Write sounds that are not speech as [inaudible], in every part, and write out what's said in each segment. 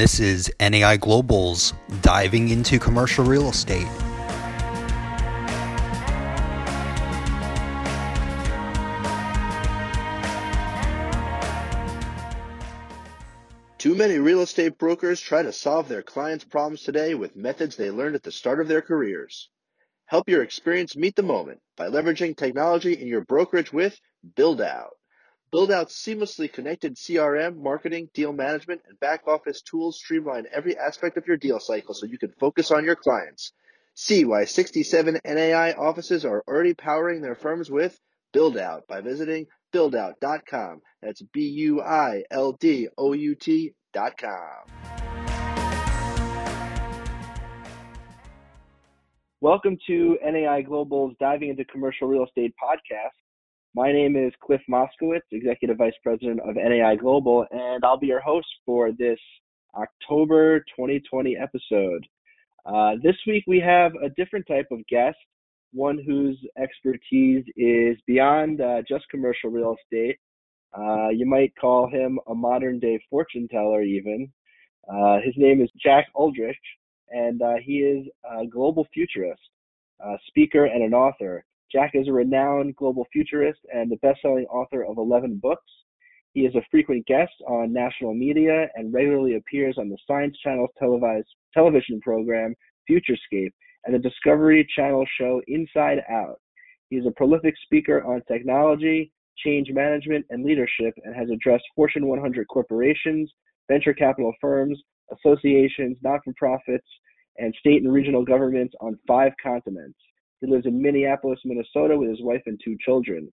This is NAI Global's diving into commercial real estate. Too many real estate brokers try to solve their clients' problems today with methods they learned at the start of their careers. Help your experience meet the moment by leveraging technology in your brokerage with BuildOut. BuildOut's seamlessly connected CRM, marketing, deal management, and back office tools streamline every aspect of your deal cycle so you can focus on your clients. See why 67 NAI offices are already powering their firms with BuildOut by visiting buildout.com. That's B U I L D O U T.com. Welcome to NAI Global's Diving into Commercial Real Estate podcast. My name is Cliff Moskowitz, Executive Vice President of NAI Global, and I'll be your host for this October 2020 episode. Uh, this week we have a different type of guest, one whose expertise is beyond uh, just commercial real estate. Uh, you might call him a modern day fortune teller, even. Uh, his name is Jack Uldrich, and uh, he is a global futurist, a speaker, and an author. Jack is a renowned global futurist and the best-selling author of 11 books. He is a frequent guest on national media and regularly appears on the Science Channel's televised television program Futurescape and the Discovery Channel show Inside Out. He is a prolific speaker on technology, change management, and leadership and has addressed Fortune 100 corporations, venture capital firms, associations, not for profits, and state and regional governments on five continents. He lives in Minneapolis, Minnesota with his wife and two children.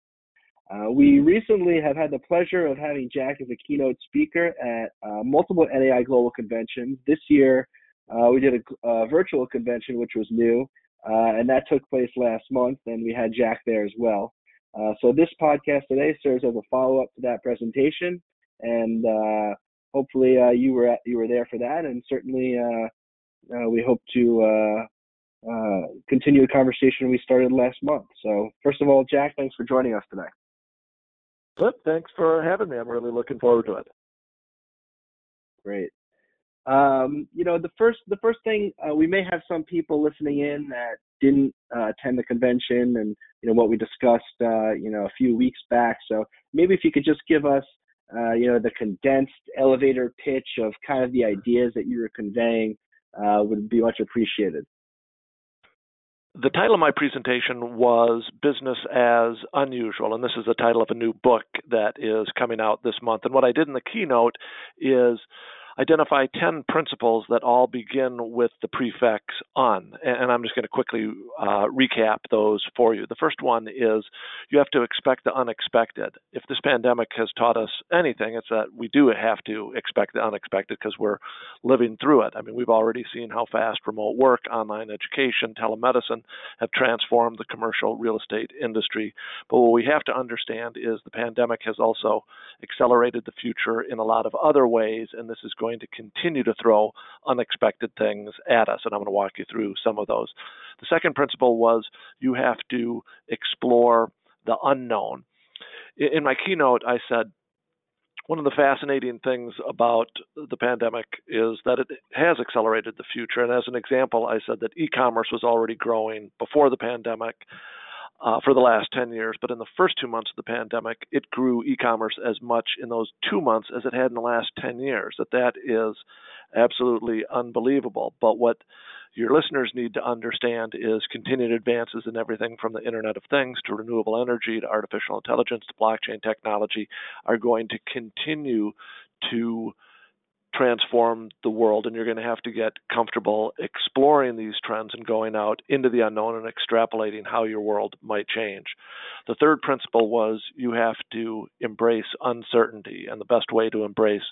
Uh, we recently have had the pleasure of having Jack as a keynote speaker at uh, multiple NAI Global conventions. This year, uh, we did a, a, virtual convention, which was new, uh, and that took place last month, and we had Jack there as well. Uh, so this podcast today serves as a follow-up to that presentation, and uh, hopefully you were at, you were there for that, and certainly we hope to uh, continue the conversation we started last month. So, first of all, Jack, thanks for joining us today. Good. Thanks for having me. I'm really looking forward to it. Great. Um, you know, the first the first thing uh, we may have some people listening in that didn't uh, attend the convention and you know what we discussed uh, you know a few weeks back. So maybe if you could just give us uh, you know the condensed elevator pitch of kind of the ideas that you were conveying uh, would be much appreciated the title of my presentation was Business as Unusual, and this is the title of a new book that is coming out this month. And what I did in the keynote is identify 10 principles that all begin with the prefix un. And I'm just going to quickly uh, recap those for you. The first one is you have to expect the unexpected. If this pandemic has taught us anything, it's that we do have to expect the unexpected because we're living through it. I mean, we've already seen how fast remote work, online education, telemedicine have transformed the commercial real estate industry. But what we have to understand is the pandemic has also accelerated the future in a lot of other ways, and this is going to continue to throw unexpected things at us. And I'm going to walk you through some of those. The second principle was you have to explore the unknown. In my keynote, I said, one of the fascinating things about the pandemic is that it has accelerated the future. And as an example, I said that e commerce was already growing before the pandemic uh, for the last 10 years. But in the first two months of the pandemic, it grew e commerce as much in those two months as it had in the last 10 years. That that is absolutely unbelievable. But what your listeners need to understand is continued advances in everything from the Internet of Things to renewable energy to artificial intelligence to blockchain technology are going to continue to transform the world, and you're going to have to get comfortable exploring these trends and going out into the unknown and extrapolating how your world might change. The third principle was you have to embrace uncertainty, and the best way to embrace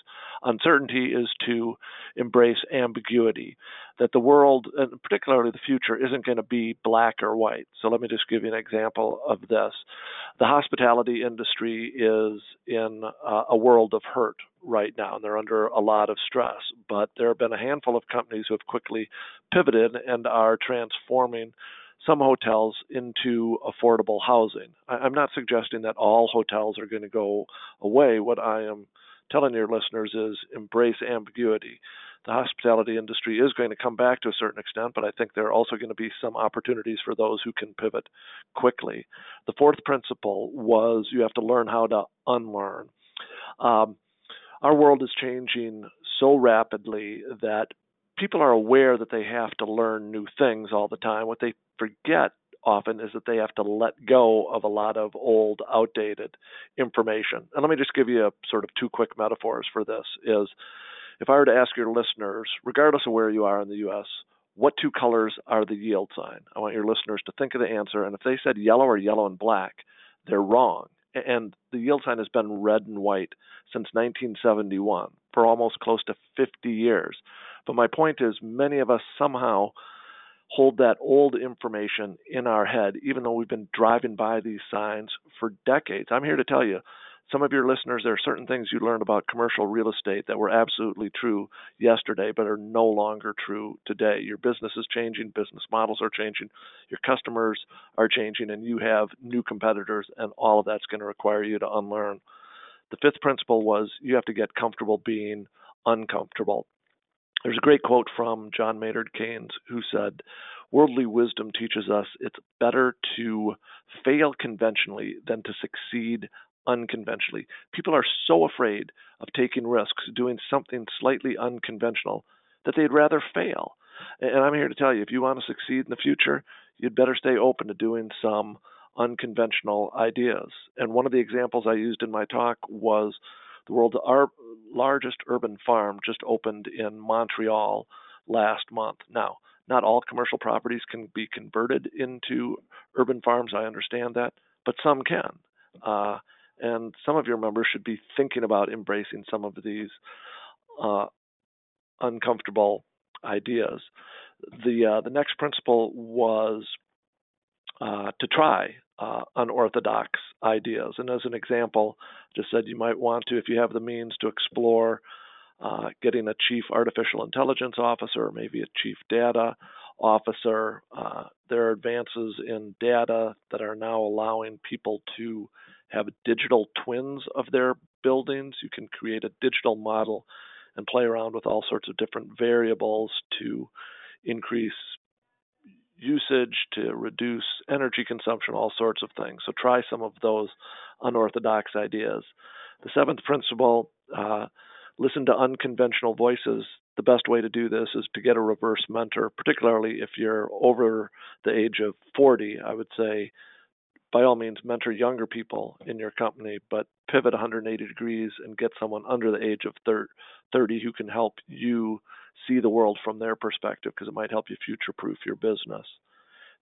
uncertainty is to embrace ambiguity. That the world, and particularly the future, isn't going to be black or white. So let me just give you an example of this. The hospitality industry is in uh, a world of hurt right now, and they're under a lot of stress. But there have been a handful of companies who have quickly pivoted and are transforming some hotels into affordable housing. I'm not suggesting that all hotels are going to go away. What I am telling your listeners is embrace ambiguity. The hospitality industry is going to come back to a certain extent, but I think there are also going to be some opportunities for those who can pivot quickly. The fourth principle was you have to learn how to unlearn. Um, our world is changing so rapidly that people are aware that they have to learn new things all the time. What they forget often is that they have to let go of a lot of old, outdated information. And let me just give you a sort of two quick metaphors for this is if I were to ask your listeners, regardless of where you are in the US, what two colors are the yield sign? I want your listeners to think of the answer and if they said yellow or yellow and black, they're wrong. And the yield sign has been red and white since 1971 for almost close to 50 years. But my point is, many of us somehow hold that old information in our head, even though we've been driving by these signs for decades. I'm here to tell you, some of your listeners, there are certain things you learned about commercial real estate that were absolutely true yesterday, but are no longer true today. Your business is changing, business models are changing, your customers are changing, and you have new competitors, and all of that's going to require you to unlearn. The fifth principle was you have to get comfortable being uncomfortable. There's a great quote from John Maynard Keynes who said, Worldly wisdom teaches us it's better to fail conventionally than to succeed unconventionally. People are so afraid of taking risks, doing something slightly unconventional, that they'd rather fail. And I'm here to tell you if you want to succeed in the future, you'd better stay open to doing some unconventional ideas. And one of the examples I used in my talk was the world's largest urban farm just opened in Montreal last month. Now, not all commercial properties can be converted into urban farms. I understand that, but some can. Uh, and some of your members should be thinking about embracing some of these uh, uncomfortable ideas. The uh, the next principle was uh, to try uh, unorthodox ideas. And as an example, just said you might want to, if you have the means, to explore uh, getting a chief artificial intelligence officer, maybe a chief data officer. Uh, there are advances in data that are now allowing people to have digital twins of their buildings. You can create a digital model and play around with all sorts of different variables to increase usage, to reduce energy consumption, all sorts of things. So try some of those unorthodox ideas. The seventh principle uh, listen to unconventional voices. The best way to do this is to get a reverse mentor, particularly if you're over the age of 40. I would say, by all means, mentor younger people in your company, but pivot 180 degrees and get someone under the age of 30 who can help you see the world from their perspective because it might help you future proof your business.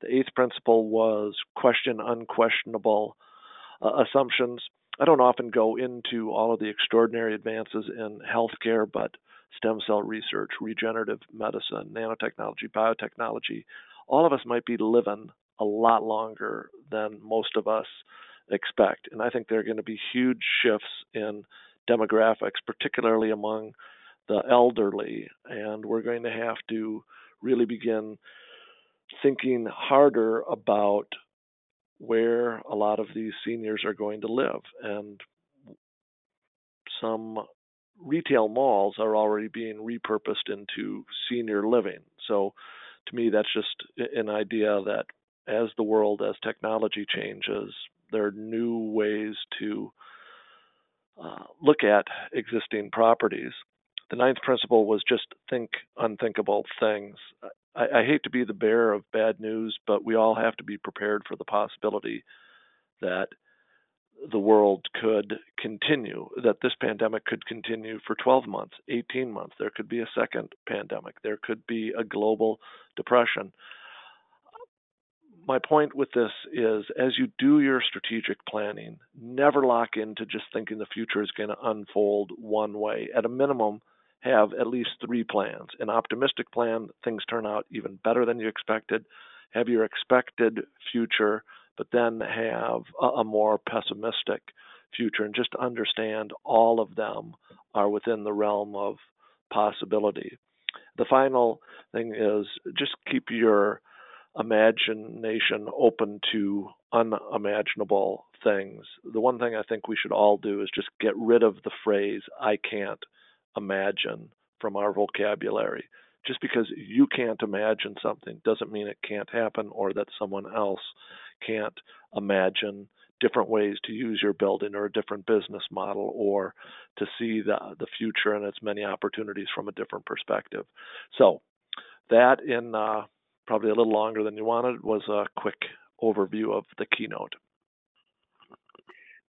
The eighth principle was question unquestionable uh, assumptions. I don't often go into all of the extraordinary advances in healthcare, but stem cell research, regenerative medicine, nanotechnology, biotechnology, all of us might be living a lot longer than most of us expect. And I think there are going to be huge shifts in demographics, particularly among the elderly, and we're going to have to really begin thinking harder about where a lot of these seniors are going to live. And some retail malls are already being repurposed into senior living. So to me, that's just an idea that as the world, as technology changes, there are new ways to uh, look at existing properties. The ninth principle was just think unthinkable things. I, I hate to be the bearer of bad news, but we all have to be prepared for the possibility that the world could continue, that this pandemic could continue for 12 months, 18 months. There could be a second pandemic. There could be a global depression. My point with this is as you do your strategic planning, never lock into just thinking the future is going to unfold one way. At a minimum, have at least three plans. An optimistic plan, things turn out even better than you expected. Have your expected future, but then have a, more pessimistic future, and just understand all of them are within the realm of possibility. The final thing is just keep your imagination open to unimaginable things. The one thing I think we should all do is just get rid of the phrase, I can't imagine from our vocabulary. Just because you can't imagine something doesn't mean it can't happen or that someone else can't imagine different ways to use your building or a different business model or to see the the future and its many opportunities from a different perspective. So that in uh, probably a little longer than you wanted was a quick overview of the keynote.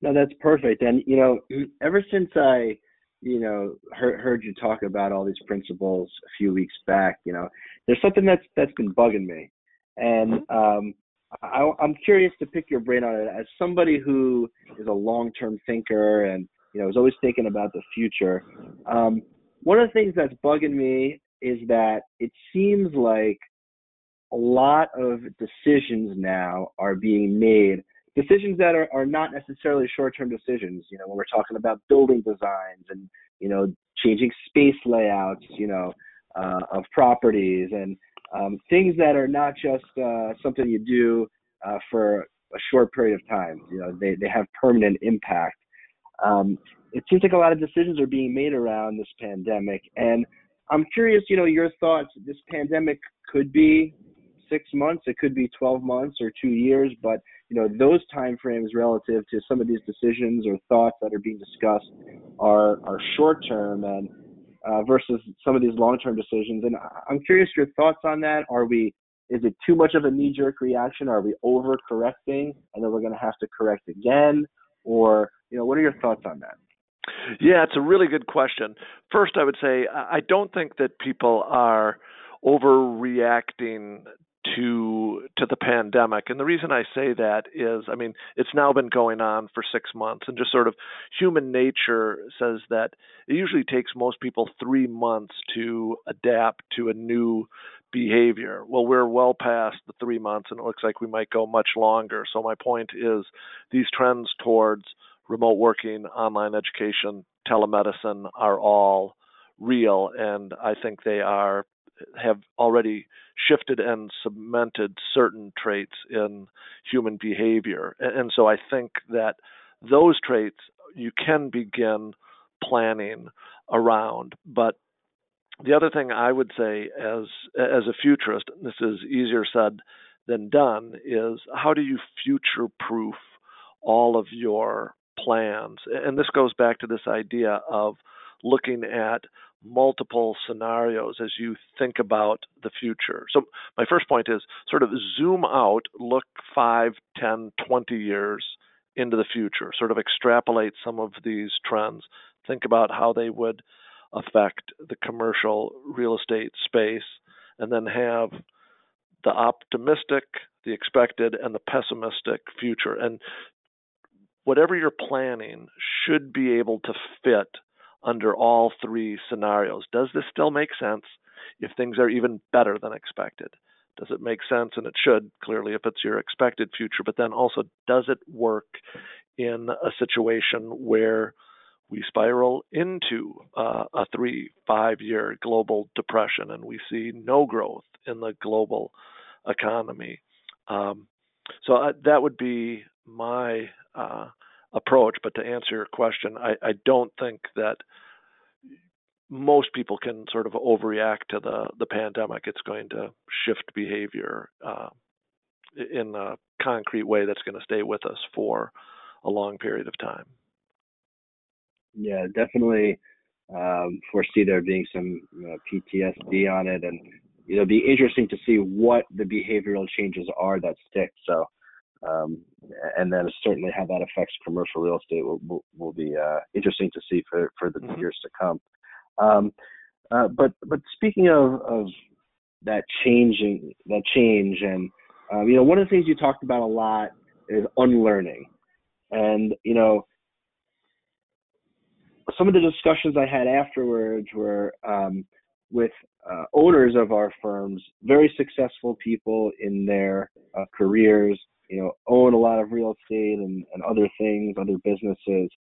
No, that's perfect. And you know, ever since I, you know, heard, heard you talk about all these principles a few weeks back, you know, there's something that's that's been bugging me, and mm-hmm. um, I, I'm curious to pick your brain on it as somebody who is a long-term thinker and you know is always thinking about the future. Um, one of the things that's bugging me is that it seems like a lot of decisions now are being made. Decisions that are, are not necessarily short-term decisions you know when we're talking about building designs and you know changing space layouts you know uh, of properties and um, things that are not just uh, something you do uh, for a short period of time. You know they, they have permanent impact. Um, it seems like a lot of decisions are being made around this pandemic and i'm curious you know your thoughts. This pandemic could be six months, it could be 12 months or two years, but you know those timeframes relative to some of these decisions or thoughts that are being discussed are are short term and uh, versus some of these long term decisions. And I'm curious your thoughts on that. Are we is it too much of a knee jerk reaction? Are we over correcting and then we're going to have to correct again? Or you know what are your thoughts on that? Yeah, it's a really good question. First, I would say I don't think that people are overreacting to to the pandemic. And the reason I say that is, I mean, it's now been going on for six months, and just sort of human nature says that it usually takes most people three months to adapt to a new behavior. Well, we're well past the three months, and it looks like we might go much longer. So my point is, these trends towards remote working, online education, telemedicine are all real, and I think they are have already shifted and cemented certain traits in human behavior. And so I think that those traits you can begin planning around. But the other thing I would say as as a futurist, and this is easier said than done, is how do you future proof all of your plans? And this goes back to this idea of looking at multiple scenarios as you think about the future. So, my first point is sort of zoom out, look 5, 10, 20 years into the future, sort of extrapolate some of these trends, think about how they would affect the commercial real estate space, and then have the optimistic, the expected, and the pessimistic future. And whatever you're planning should be able to fit under all three scenarios. Does this still make sense if things are even better than expected? Does it make sense? And it should, clearly, if it's your expected future. But then also, does it work in a situation where we spiral into uh, a three, five year global depression and we see no growth in the global economy? Um, so uh, that would be my uh, approach. But to answer your question, I, I don't think that most people can sort of overreact to the the pandemic. It's going to shift behavior uh, in a concrete way that's going to stay with us for a long period of time. Yeah, definitely um, foresee there being some know, PTSD on it, and it'll be interesting to see what the behavioral changes are that stick. So um, and then certainly how that affects commercial real estate will will, will be uh, interesting to see for for the mm-hmm. years to come. Um, uh, but but speaking of of that changing that change and um, you know one of the things you talked about a lot is unlearning, and you know some of the discussions I had afterwards were um, with uh, owners of our firms, very successful people in their uh, careers you know, own a lot of real estate and, and other things, other businesses.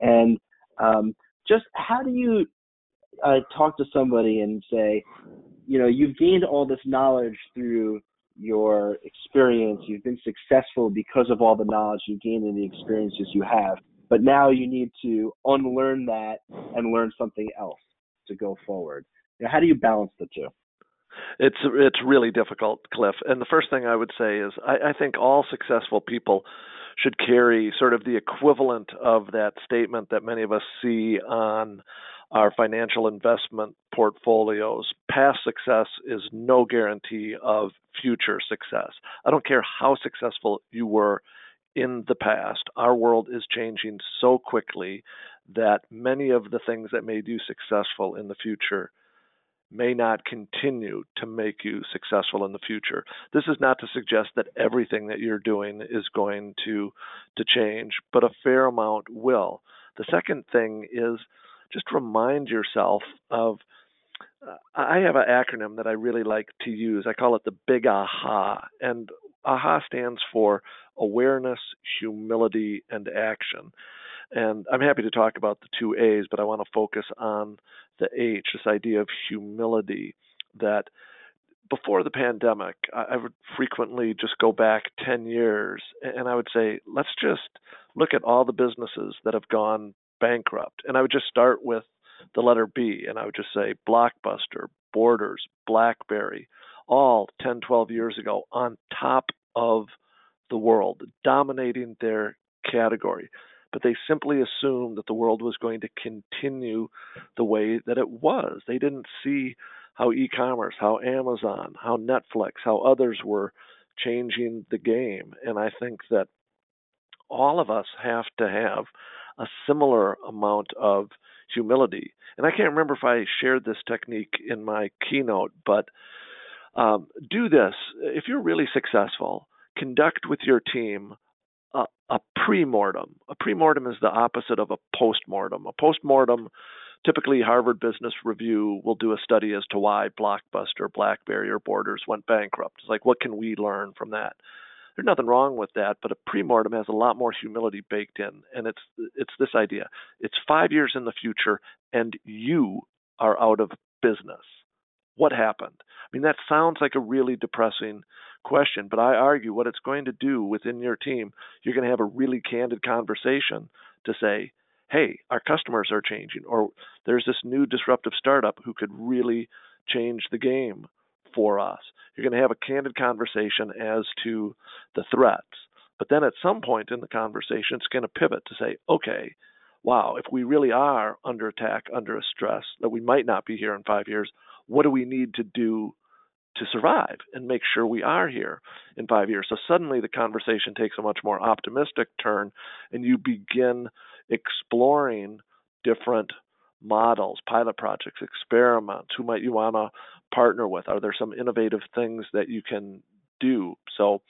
And um, just how do you uh, talk to somebody and say, you know, you've gained all this knowledge through your experience, you've been successful because of all the knowledge you gained and the experiences you have, but now you need to unlearn that and learn something else. to go forward. You know, how do you balance the two? It's it's really difficult, Cliff. And the first thing I would say is I, I think all successful people should carry sort of the equivalent of that statement that many of us see on our financial investment portfolios. Past success is no guarantee of future success. I don't care how successful you were in the past. Our world is changing so quickly that many of the things that made you successful in the future may not continue to make you successful in the future. This is not to suggest that everything that you're doing is going to to change, but a fair amount will. The second thing is just remind yourself of uh, I have an acronym that I really like to use. I call it the big aha. And AHA stands for awareness, humility, and action. And I'm happy to talk about the two A's, but I want to focus on the H, this idea of humility that before the pandemic, I would frequently just go back 10 years and I would say, let's just look at all the businesses that have gone bankrupt. And I would just start with the letter B and I would just say Blockbuster, Borders, Blackberry, all 10, 12 years ago on top of the world, dominating their category but they simply assumed that the world was going to continue the way that it was. They didn't see how e commerce, how Amazon, how Netflix, how others were changing the game. And I think that all of us have to have a similar amount of humility. And I can't remember if I shared this technique in my keynote, but um, do this. If you're really successful, conduct with your team a, a pre-mortem. A pre-mortem is the opposite of a post-mortem. A post-mortem, typically Harvard Business Review will do a study as to why Blockbuster, BlackBerry, or Borders went bankrupt. It's like, what can we learn from that? There's nothing wrong with that, but a pre-mortem has a lot more humility baked in, and it's it's this idea. It's five years in the future, and you are out of business. What happened? I mean, that sounds like a really depressing question, but I argue what it's going to do within your team, you're going to have a really candid conversation to say, hey, our customers are changing, or there's this new disruptive startup who could really change the game for us. You're going to have a candid conversation as to the threats. But then at some point in the conversation, it's going to pivot to say, okay, wow, if we really are under attack, under a stress, that we might not be here in five years, what do we need to do to survive and make sure we are here in five years. So suddenly the conversation takes a much more optimistic turn, and you begin exploring different models, pilot projects, experiments. Who might you want to partner with? Are there some innovative things that you can do? So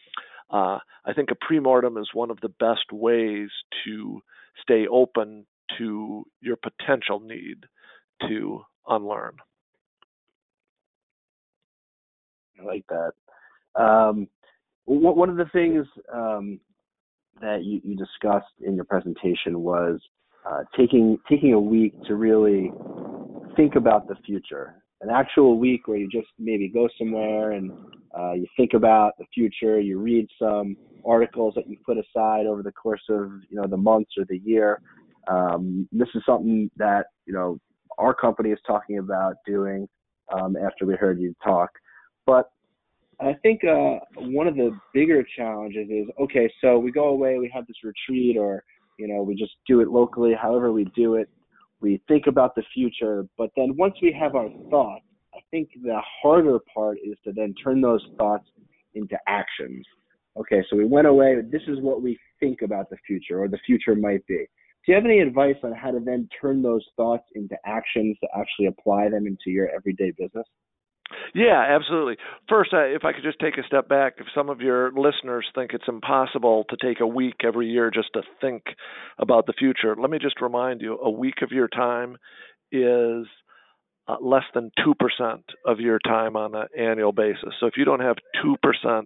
uh, I think a premortem is one of the best ways to stay open to your potential need to unlearn. I like that. Um, one of the things um, that you, you, discussed in your presentation was uh, taking taking a week to really think about the future. An actual week where you just maybe go somewhere and uh, you think about the future. You read some articles that you put aside over the course of you know the months or the year. Um, this is something that you know our company is talking about doing um, after we heard you talk. But I think uh, one of the bigger challenges is okay, so we go away, we have this retreat, or you know, we just do it locally. However, we do it, we think about the future. But then once we have our thoughts, I think the harder part is to then turn those thoughts into actions. Okay, so we went away. This is what we think about the future, or the future might be. Do you have any advice on how to then turn those thoughts into actions to actually apply them into your everyday business? Yeah, absolutely. First, uh, if I could just take a step back, if some of your listeners think it's impossible to take a week every year just to think about the future, let me just remind you a week of your time is uh, less than 2% of your time on an annual basis. So if you don't have 2%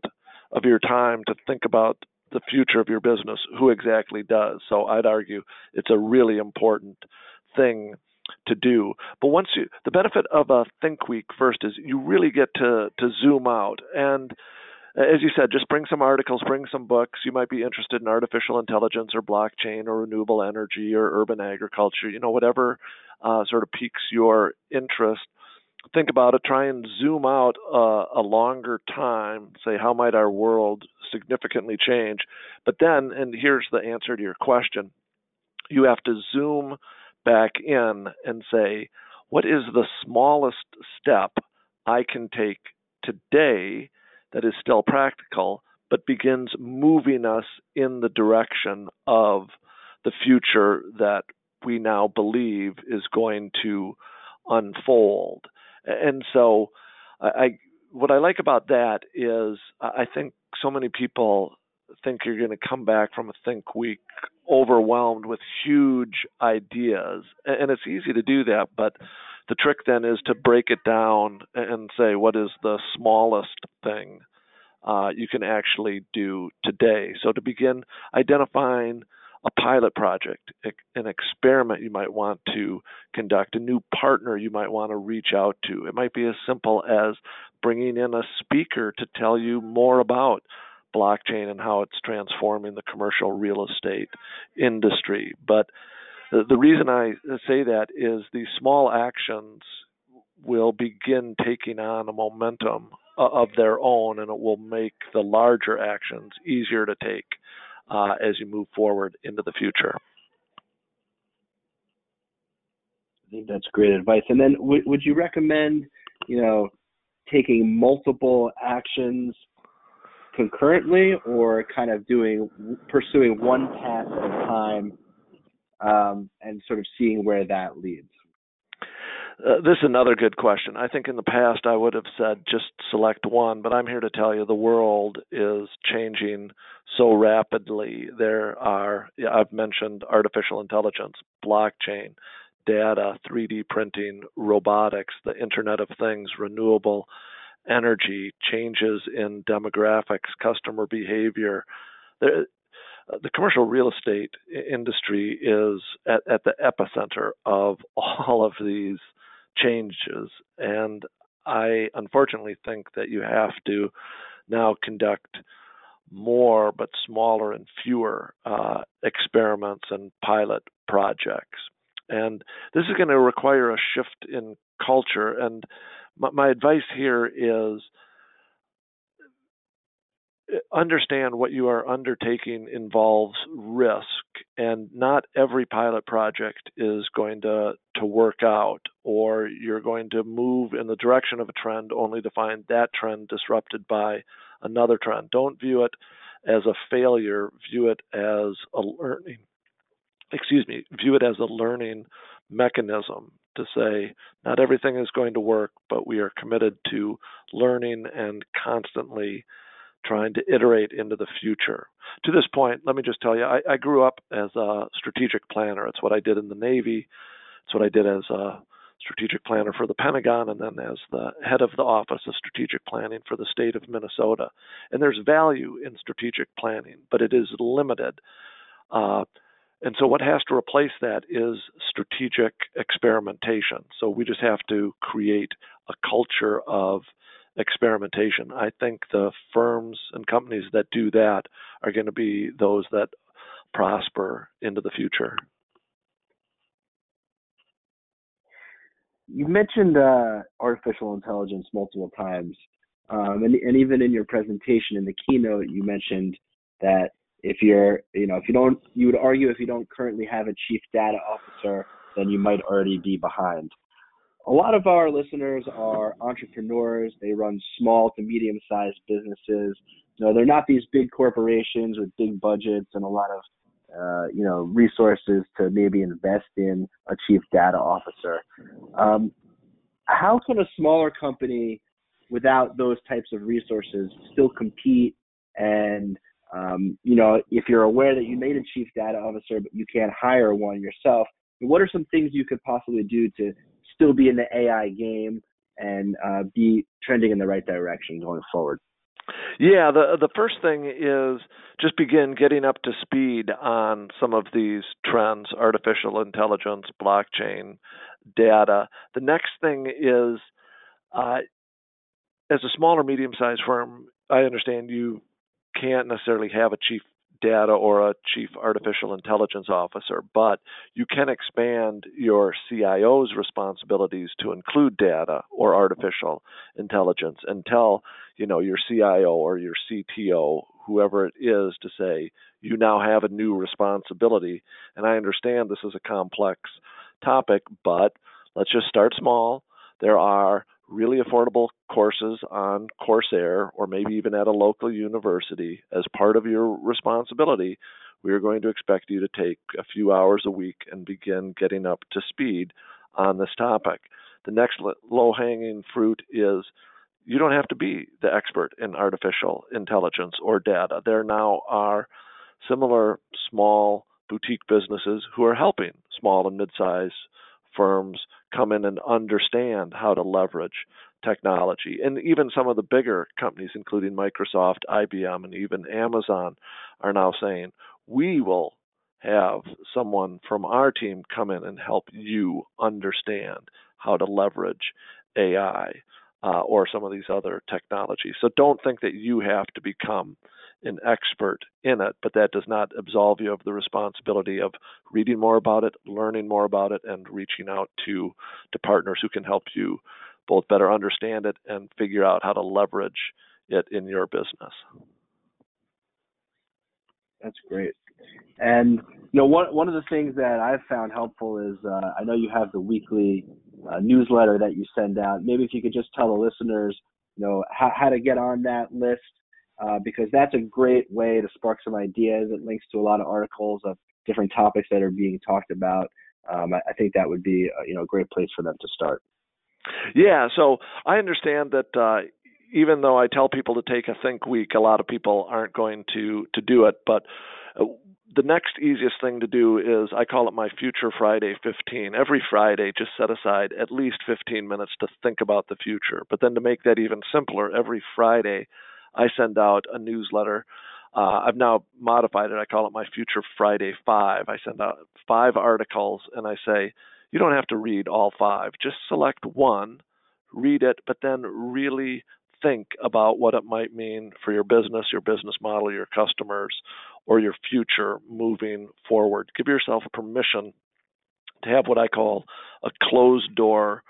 of your time to think about the future of your business, who exactly does? So I'd argue it's a really important thing to do. But once you, the benefit of a Think Week first is you really get to to zoom out, and as you said, just bring some articles, bring some books. You might be interested in artificial intelligence or blockchain or renewable energy or urban agriculture, you know, whatever uh, sort of piques your interest. Think about it, try and zoom out uh, a longer time, say, how might our world significantly change? But then, and here's the answer to your question you have to zoom back in and say, what is the smallest step I can take today that is still practical, but begins moving us in the direction of the future that we now believe is going to unfold. And so, I, what I like about that is I think so many people think you're going to come back from a think week overwhelmed with huge ideas, and it's easy to do that, but the trick then is to break it down and say what is the smallest thing uh, you can actually do today. So to begin identifying a pilot project, an experiment you might want to conduct, a new partner you might want to reach out to. It might be as simple as bringing in a speaker to tell you more about blockchain and how it's transforming the commercial real estate industry. But the reason I say that is these small actions will begin taking on a momentum of their own, and it will make the larger actions easier to take uh, as you move forward into the future. I think that's great advice. And then, w- would you recommend, you know, taking multiple actions concurrently, or kind of doing pursuing one path at a time, um, and sort of seeing where that leads? Uh, this is another good question. I think in the past I would have said just select one, but I'm here to tell you the world is changing so rapidly. There are, I've mentioned artificial intelligence, blockchain, data, 3D printing, robotics, the Internet of Things, renewable energy, changes in demographics, customer behavior. There, uh, the commercial real estate industry is at, at the epicenter of [laughs] all of these changes. And I unfortunately think that you have to now conduct more but smaller and fewer uh, experiments and pilot projects. And this is going to require a shift in culture. And my, my advice here is uh, understand what you are undertaking involves risk and not every pilot project is going to to work out or you're going to move in the direction of a trend only to find that trend disrupted by another trend. Don't view it as a failure view it as a learning excuse me view it as a learning mechanism to say not everything is going to work but we are committed to learning and constantly trying to iterate into the future. To this point, let me just tell you, I, I grew up as a strategic planner. It's what I did in the Navy. It's what I did as a strategic planner for the Pentagon and then as the head of the Office of Strategic Planning for the state of Minnesota. And there's value in strategic planning, but it is limited. Uh, and so, what has to replace that is strategic experimentation. So, we just have to create a culture of experimentation. I think the firms and companies that do that are going to be those that prosper into the future. You mentioned uh, artificial intelligence multiple times, um, and, and even in your presentation in the keynote, you mentioned that if you're, you know, if you don't, you would argue if you don't currently have a chief data officer, then you might already be behind a lot of our listeners are entrepreneurs. They run small to medium sized businesses. You know, they're not these big corporations with big budgets and a lot of uh, you know resources to maybe invest in a chief data officer. Um, how can a smaller company without those types of resources still compete and um, you know if you're aware that you made a chief data officer but you can't hire one yourself what are some things you could possibly do to still be in the AI game and uh, be trending in the right direction going forward? Yeah, the the first thing is just begin getting up to speed on some of these trends, artificial intelligence, blockchain, data. The next thing is, uh, as a small or medium sized firm, I understand you can't necessarily have a chief data or a chief artificial intelligence officer, but you can expand your CIO's responsibilities to include data or artificial intelligence and tell, you know, your CIO or your CTO, whoever it is, to say, you now have a new responsibility. And I understand this is a complex topic, but let's just start small. There are really affordable courses on Coursera or maybe even at a local university, as part of your responsibility, we are going to expect you to take a few hours a week and begin getting up to speed on this topic. The next low hanging fruit is you don't have to be the expert in artificial intelligence or data. There now are similar small boutique businesses who are helping small and mid sized firms come in and understand how to leverage technology. And even some of the bigger companies, including Microsoft, IBM, and even Amazon, are now saying, we will have someone from our team come in and help you understand how to leverage AI uh, or some of these other technologies. So don't think that you have to become an expert in it, but that does not absolve you of the responsibility of reading more about it, learning more about it, and reaching out to, to partners who can help you both better understand it and figure out how to leverage it in your business. That's great. And you know, one one of the things that I've found helpful is uh, I know you have the weekly uh, newsletter that you send out. Maybe if you could just tell the listeners, you know, how, how to get on that list, uh, because that's a great way to spark some ideas. It links to a lot of articles of different topics that are being talked about. Um, I, I, think that would be uh, you know a great place for them to start. Yeah, so I understand that uh, even though I tell people to take a think week, a lot of people aren't going to to do it. But uh, the next easiest thing to do is I call it my Future Friday 15. Every Friday, just set aside at least 15 minutes to think about the future. But then to make that even simpler, every Friday I send out a newsletter. Uh, I've now modified it. I call it my Future Friday Five. I send out five articles and I say, you don't have to read all five. Just select one, read it, but then really think about what it might mean for your business, your business model, your customers, or your future moving forward. Give yourself permission to have what I call a closed door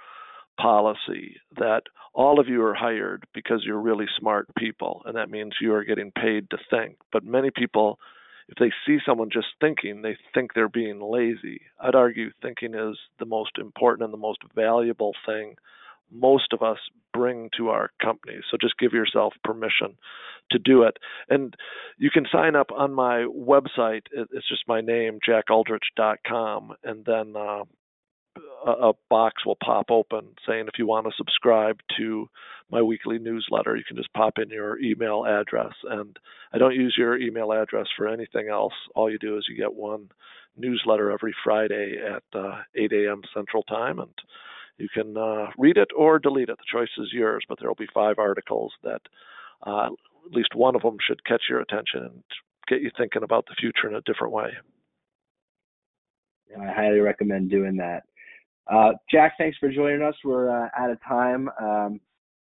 policy that all of you are hired because you're really smart people, and that means you are getting paid to think. But many people, if they see someone just thinking, they think they're being lazy. I'd argue thinking is the most important and the most valuable thing most of us bring to our companies. So just give yourself permission to do it. And you can sign up on my website. It's just my name, jackuldrich.com, and then uh, a, box will pop open saying if you want to subscribe to my weekly newsletter, you can just pop in your email address. And I don't use your email address for anything else. All you do is you get one newsletter every Friday at uh, 8 a.m. Central Time, and you can uh, read it or delete it. The choice is yours, but there will be five articles that uh, at least one of them should catch your attention and get you thinking about the future in a different way. I highly recommend doing that. Uh, Jack, thanks for joining us. We're uh, out of time. Um,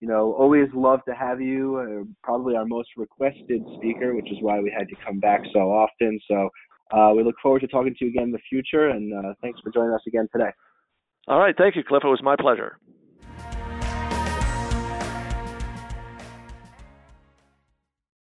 you know, always love to have you. Uh, probably our most requested speaker, which is why we had you come back so often. So uh, we look forward to talking to you again in the future. And uh, thanks for joining us again today. All right. Thank you, Cliff. It was my pleasure.